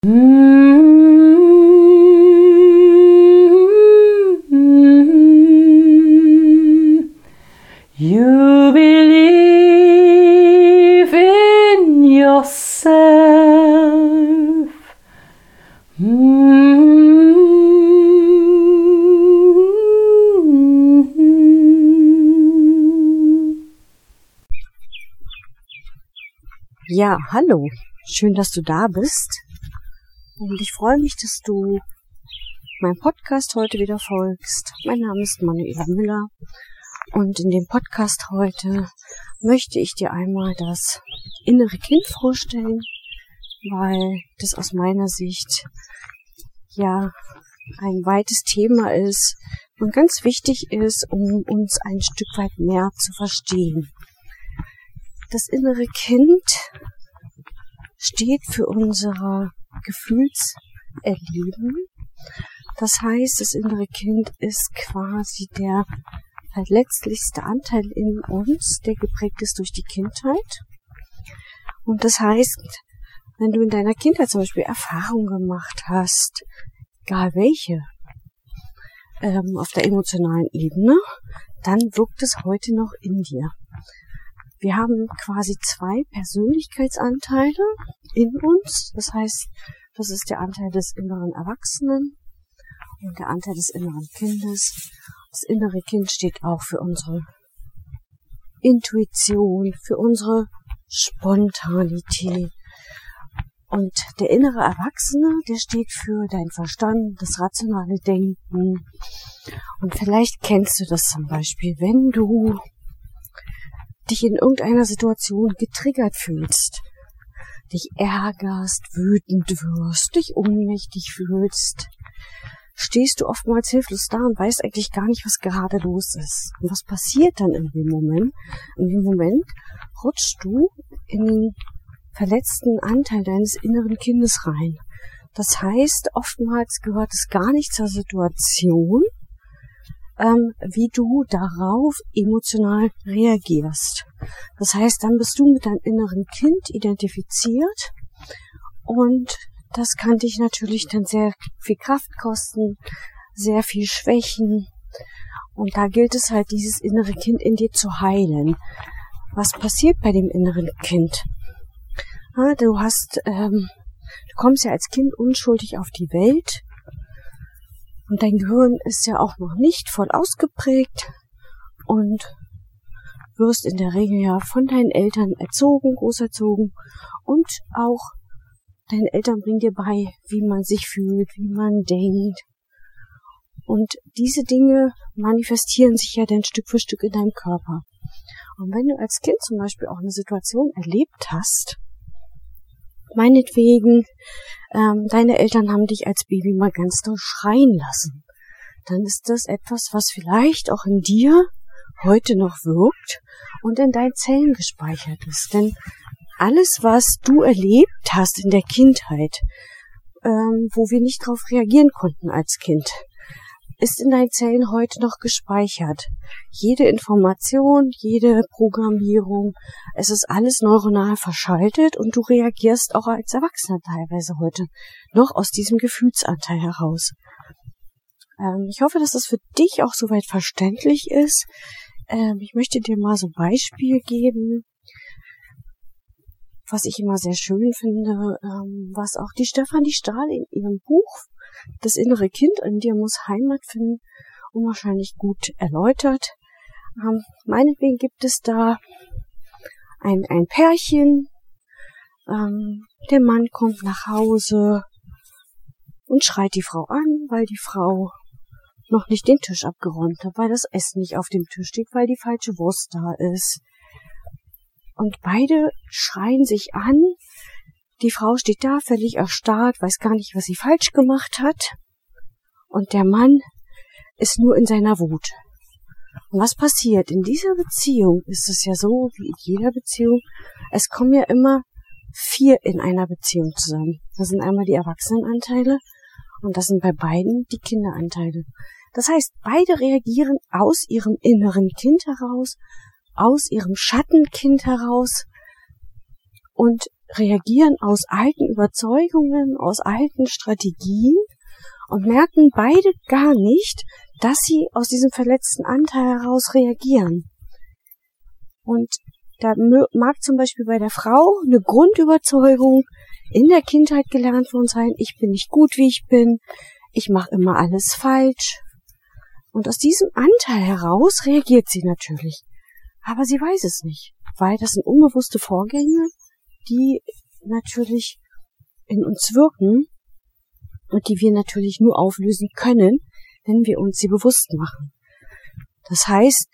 You believe in yourself. Ja, hallo. Schön, dass du da bist. Und ich freue mich, dass du meinem Podcast heute wieder folgst. Mein Name ist Manuela Müller. Und in dem Podcast heute möchte ich dir einmal das innere Kind vorstellen, weil das aus meiner Sicht ja ein weites Thema ist und ganz wichtig ist, um uns ein Stück weit mehr zu verstehen. Das innere Kind steht für unser Gefühlserleben. Das heißt, das innere Kind ist quasi der verletzlichste Anteil in uns, der geprägt ist durch die Kindheit. Und das heißt, wenn du in deiner Kindheit zum Beispiel Erfahrungen gemacht hast, egal welche, ähm, auf der emotionalen Ebene, dann wirkt es heute noch in dir. Wir haben quasi zwei Persönlichkeitsanteile in uns. Das heißt, das ist der Anteil des inneren Erwachsenen und der Anteil des inneren Kindes. Das innere Kind steht auch für unsere Intuition, für unsere Spontanität. Und der innere Erwachsene, der steht für dein Verstand, das rationale Denken. Und vielleicht kennst du das zum Beispiel, wenn du dich in irgendeiner Situation getriggert fühlst, dich ärgerst, wütend wirst, dich ohnmächtig fühlst, stehst du oftmals hilflos da und weißt eigentlich gar nicht, was gerade los ist. Und was passiert dann in dem Moment? In dem Moment rutschst du in den verletzten Anteil deines inneren Kindes rein. Das heißt, oftmals gehört es gar nicht zur Situation, ähm, wie du darauf emotional reagierst. Das heißt, dann bist du mit deinem inneren Kind identifiziert und das kann dich natürlich dann sehr viel Kraft kosten, sehr viel Schwächen. Und da gilt es halt, dieses innere Kind in dir zu heilen. Was passiert bei dem inneren Kind? Ja, du hast, ähm, du kommst ja als Kind unschuldig auf die Welt und dein Gehirn ist ja auch noch nicht voll ausgeprägt und wirst in der Regel ja von deinen Eltern erzogen, großerzogen und auch deine Eltern bringen dir bei, wie man sich fühlt, wie man denkt. Und diese Dinge manifestieren sich ja dann Stück für Stück in deinem Körper. Und wenn du als Kind zum Beispiel auch eine Situation erlebt hast, meinetwegen, ähm, deine Eltern haben dich als Baby mal ganz doll schreien lassen, dann ist das etwas, was vielleicht auch in dir heute noch wirkt und in deinen Zellen gespeichert ist. Denn alles, was du erlebt hast in der Kindheit, ähm, wo wir nicht darauf reagieren konnten als Kind, ist in deinen Zellen heute noch gespeichert. Jede Information, jede Programmierung, es ist alles neuronal verschaltet und du reagierst auch als Erwachsener teilweise heute noch aus diesem Gefühlsanteil heraus. Ähm, ich hoffe, dass das für dich auch soweit verständlich ist. Ähm, ich möchte dir mal so ein Beispiel geben, was ich immer sehr schön finde, ähm, was auch die Stefanie Stahl in ihrem Buch Das innere Kind in dir muss Heimat finden, unwahrscheinlich gut erläutert. Ähm, meinetwegen gibt es da ein, ein Pärchen, ähm, der Mann kommt nach Hause und schreit die Frau an, weil die Frau noch nicht den Tisch abgeräumt hat, weil das Essen nicht auf dem Tisch steht, weil die falsche Wurst da ist. Und beide schreien sich an. Die Frau steht da völlig erstarrt, weiß gar nicht, was sie falsch gemacht hat. Und der Mann ist nur in seiner Wut. Und was passiert? In dieser Beziehung ist es ja so, wie in jeder Beziehung, es kommen ja immer vier in einer Beziehung zusammen. Das sind einmal die Erwachsenenanteile und das sind bei beiden die Kinderanteile. Das heißt, beide reagieren aus ihrem inneren Kind heraus aus ihrem Schattenkind heraus und reagieren aus alten Überzeugungen, aus alten Strategien und merken beide gar nicht, dass sie aus diesem verletzten Anteil heraus reagieren. Und da mag zum Beispiel bei der Frau eine Grundüberzeugung in der Kindheit gelernt worden sein, ich bin nicht gut, wie ich bin, ich mache immer alles falsch. Und aus diesem Anteil heraus reagiert sie natürlich. Aber sie weiß es nicht, weil das sind unbewusste Vorgänge, die natürlich in uns wirken und die wir natürlich nur auflösen können, wenn wir uns sie bewusst machen. Das heißt,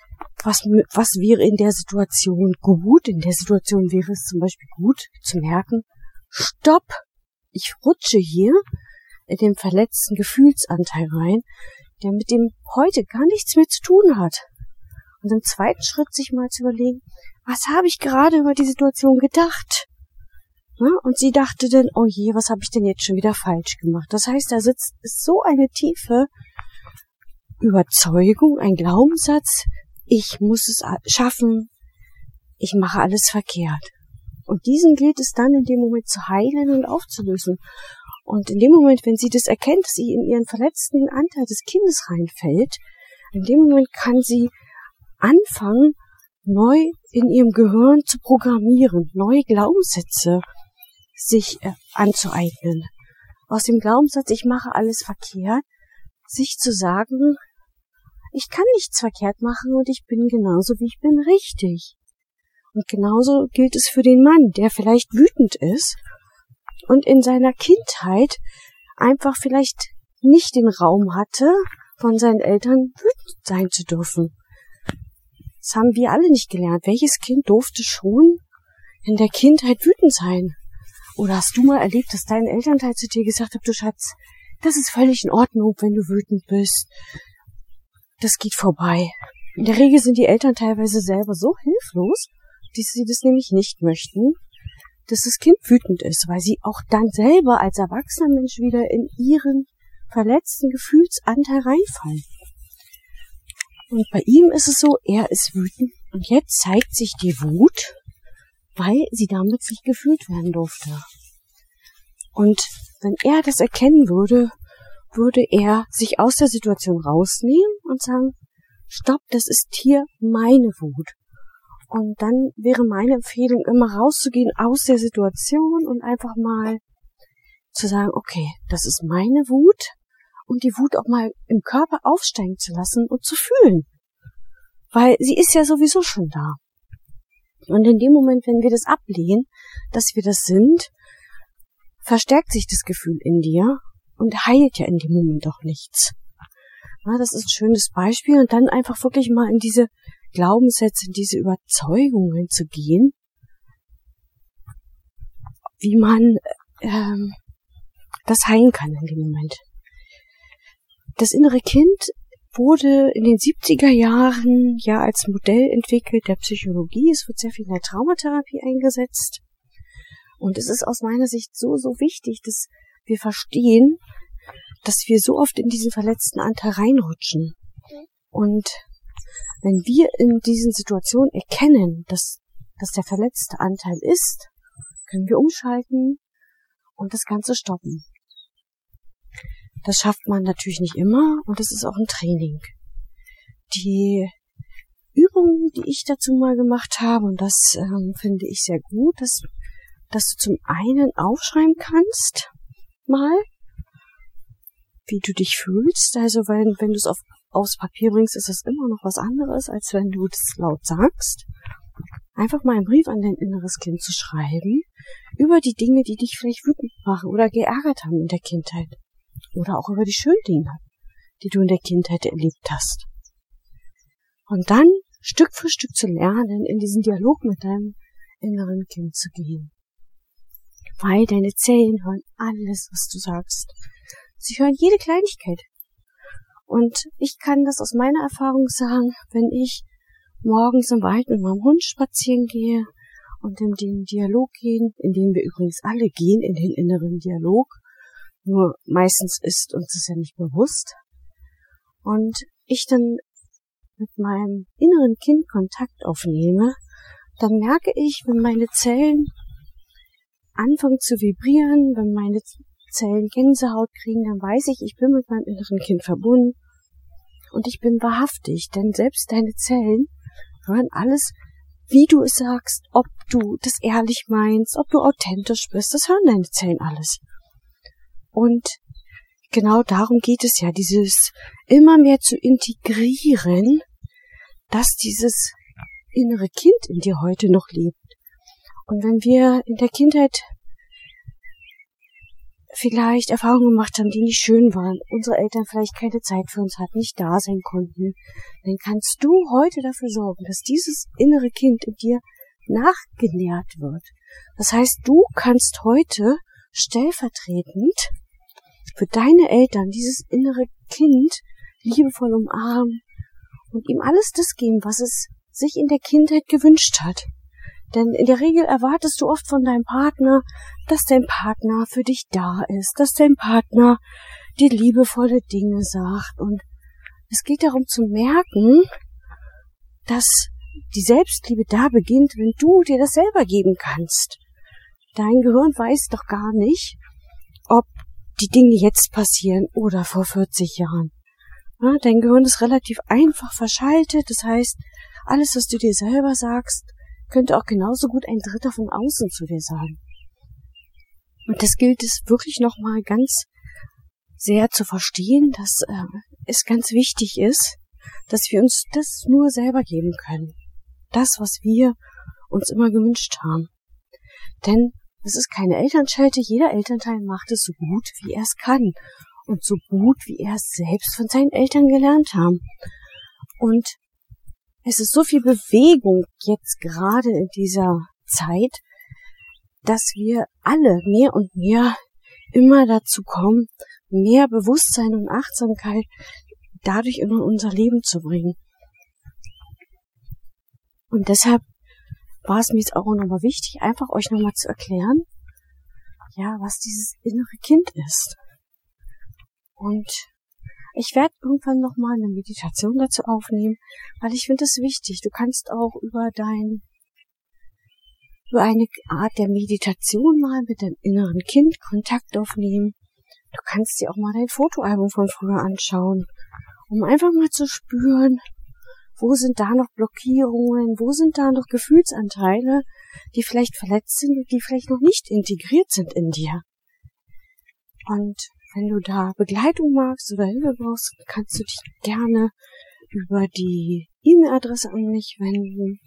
was, was wäre in der Situation gut? In der Situation wäre es zum Beispiel gut zu merken, stopp, ich rutsche hier in den verletzten Gefühlsanteil rein, der mit dem heute gar nichts mehr zu tun hat. Und im zweiten Schritt sich mal zu überlegen, was habe ich gerade über die Situation gedacht? Ja, und sie dachte dann, oh je, was habe ich denn jetzt schon wieder falsch gemacht? Das heißt, da sitzt so eine tiefe Überzeugung, ein Glaubenssatz, ich muss es schaffen, ich mache alles verkehrt. Und diesen gilt es dann in dem Moment zu heilen und aufzulösen. Und in dem Moment, wenn sie das erkennt, dass sie in ihren verletzten Anteil des Kindes reinfällt, in dem Moment kann sie anfangen, neu in ihrem Gehirn zu programmieren, neue Glaubenssätze sich äh, anzueignen. Aus dem Glaubenssatz, ich mache alles verkehrt, sich zu sagen, ich kann nichts verkehrt machen und ich bin genauso wie ich bin richtig. Und genauso gilt es für den Mann, der vielleicht wütend ist und in seiner Kindheit einfach vielleicht nicht den Raum hatte, von seinen Eltern wütend sein zu dürfen. Das haben wir alle nicht gelernt. Welches Kind durfte schon in der Kindheit wütend sein? Oder hast du mal erlebt, dass dein Elternteil zu dir gesagt hat, du Schatz, das ist völlig in Ordnung, wenn du wütend bist das geht vorbei. In der Regel sind die Eltern teilweise selber so hilflos, dass sie das nämlich nicht möchten, dass das Kind wütend ist, weil sie auch dann selber als erwachsener Mensch wieder in ihren verletzten Gefühlsanteil reinfallen. Und bei ihm ist es so, er ist wütend und jetzt zeigt sich die Wut, weil sie damit nicht gefühlt werden durfte. Und wenn er das erkennen würde, würde er sich aus der Situation rausnehmen und sagen, stopp, das ist hier meine Wut. Und dann wäre meine Empfehlung immer rauszugehen aus der Situation und einfach mal zu sagen, okay, das ist meine Wut und die Wut auch mal im Körper aufsteigen zu lassen und zu fühlen. Weil sie ist ja sowieso schon da. Und in dem Moment, wenn wir das ablehnen, dass wir das sind, verstärkt sich das Gefühl in dir und heilt ja in dem Moment doch nichts. Ja, das ist ein schönes Beispiel und dann einfach wirklich mal in diese Glaubenssätze, in diese Überzeugungen zu gehen, wie man ähm, das heilen kann in dem Moment. Das innere Kind wurde in den 70er Jahren ja als Modell entwickelt der Psychologie. Es wird sehr viel in der Traumatherapie eingesetzt. Und es ist aus meiner Sicht so, so wichtig, dass wir verstehen, dass wir so oft in diesen verletzten Anteil reinrutschen. Und wenn wir in diesen Situationen erkennen, dass das der verletzte Anteil ist, können wir umschalten und das Ganze stoppen. Das schafft man natürlich nicht immer und das ist auch ein Training. Die Übungen, die ich dazu mal gemacht habe, und das ähm, finde ich sehr gut, dass, dass du zum einen aufschreiben kannst, mal, wie du dich fühlst. Also wenn, wenn du es auf, aufs Papier bringst, ist es immer noch was anderes, als wenn du das laut sagst. Einfach mal einen Brief an dein inneres Kind zu schreiben über die Dinge, die dich vielleicht wütend machen oder geärgert haben in der Kindheit. Oder auch über die schönen Dinge, die du in der Kindheit erlebt hast. Und dann Stück für Stück zu lernen, in diesen Dialog mit deinem inneren Kind zu gehen. Weil deine Zellen hören alles, was du sagst. Sie hören jede Kleinigkeit. Und ich kann das aus meiner Erfahrung sagen, wenn ich morgens im Wald mit meinem Hund spazieren gehe und in den Dialog gehen, in den wir übrigens alle gehen, in den inneren Dialog, nur meistens ist uns das ja nicht bewusst, und ich dann mit meinem inneren Kind Kontakt aufnehme, dann merke ich, wenn meine Zellen anfangen zu vibrieren, wenn meine Zellen Gänsehaut kriegen, dann weiß ich, ich bin mit meinem inneren Kind verbunden und ich bin wahrhaftig, denn selbst deine Zellen hören alles, wie du es sagst, ob du das ehrlich meinst, ob du authentisch bist, das hören deine Zellen alles. Und genau darum geht es ja, dieses immer mehr zu integrieren, dass dieses innere Kind in dir heute noch lebt. Und wenn wir in der Kindheit vielleicht Erfahrungen gemacht haben, die nicht schön waren, unsere Eltern vielleicht keine Zeit für uns hatten, nicht da sein konnten, dann kannst du heute dafür sorgen, dass dieses innere Kind in dir nachgenährt wird. Das heißt, du kannst heute stellvertretend für deine Eltern dieses innere Kind liebevoll umarmen und ihm alles das geben, was es sich in der Kindheit gewünscht hat. Denn in der Regel erwartest du oft von deinem Partner, dass dein Partner für dich da ist, dass dein Partner dir liebevolle Dinge sagt. Und es geht darum zu merken, dass die Selbstliebe da beginnt, wenn du dir das selber geben kannst. Dein Gehirn weiß doch gar nicht, die Dinge jetzt passieren oder vor 40 Jahren. Ja, dein Gehirn ist relativ einfach verschaltet, das heißt, alles, was du dir selber sagst, könnte auch genauso gut ein Dritter von außen zu dir sagen. Und das gilt es wirklich nochmal ganz sehr zu verstehen, dass äh, es ganz wichtig ist, dass wir uns das nur selber geben können. Das, was wir uns immer gewünscht haben. Denn es ist keine Elternschelte, jeder Elternteil macht es so gut, wie er es kann. Und so gut, wie er es selbst von seinen Eltern gelernt haben. Und es ist so viel Bewegung jetzt gerade in dieser Zeit, dass wir alle mehr und mehr immer dazu kommen, mehr Bewusstsein und Achtsamkeit dadurch in unser Leben zu bringen. Und deshalb war es mir jetzt auch nochmal wichtig, einfach euch nochmal zu erklären, ja, was dieses innere Kind ist. Und ich werde irgendwann nochmal eine Meditation dazu aufnehmen, weil ich finde es wichtig. Du kannst auch über dein, über eine Art der Meditation mal mit deinem inneren Kind Kontakt aufnehmen. Du kannst dir auch mal dein Fotoalbum von früher anschauen, um einfach mal zu spüren, wo sind da noch Blockierungen, wo sind da noch Gefühlsanteile, die vielleicht verletzt sind und die vielleicht noch nicht integriert sind in dir. Und wenn du da Begleitung magst oder Hilfe brauchst, kannst du dich gerne über die E-Mail-Adresse an mich wenden.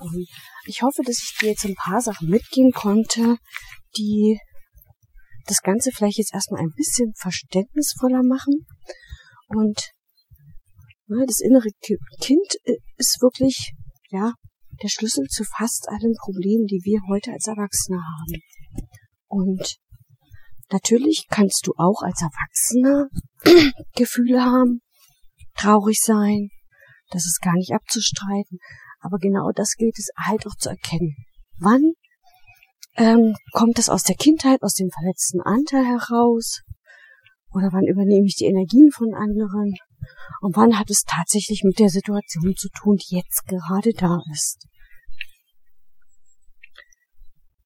Und ich hoffe, dass ich dir jetzt ein paar Sachen mitgeben konnte, die das Ganze vielleicht jetzt erstmal ein bisschen verständnisvoller machen. Und das innere Kind äh, ist wirklich, ja, der Schlüssel zu fast allen Problemen, die wir heute als Erwachsene haben. Und Natürlich kannst du auch als Erwachsener Gefühle haben, traurig sein, das ist gar nicht abzustreiten, aber genau das gilt es halt auch zu erkennen. Wann ähm, kommt das aus der Kindheit, aus dem verletzten Anteil heraus? Oder wann übernehme ich die Energien von anderen? Und wann hat es tatsächlich mit der Situation zu tun, die jetzt gerade da ist?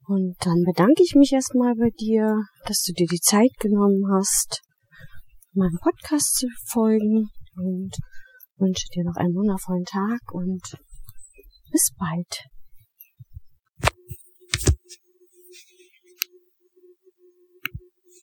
Und dann bedanke ich mich erstmal bei dir, dass du dir die Zeit genommen hast, meinem Podcast zu folgen und wünsche dir noch einen wundervollen Tag und bis bald.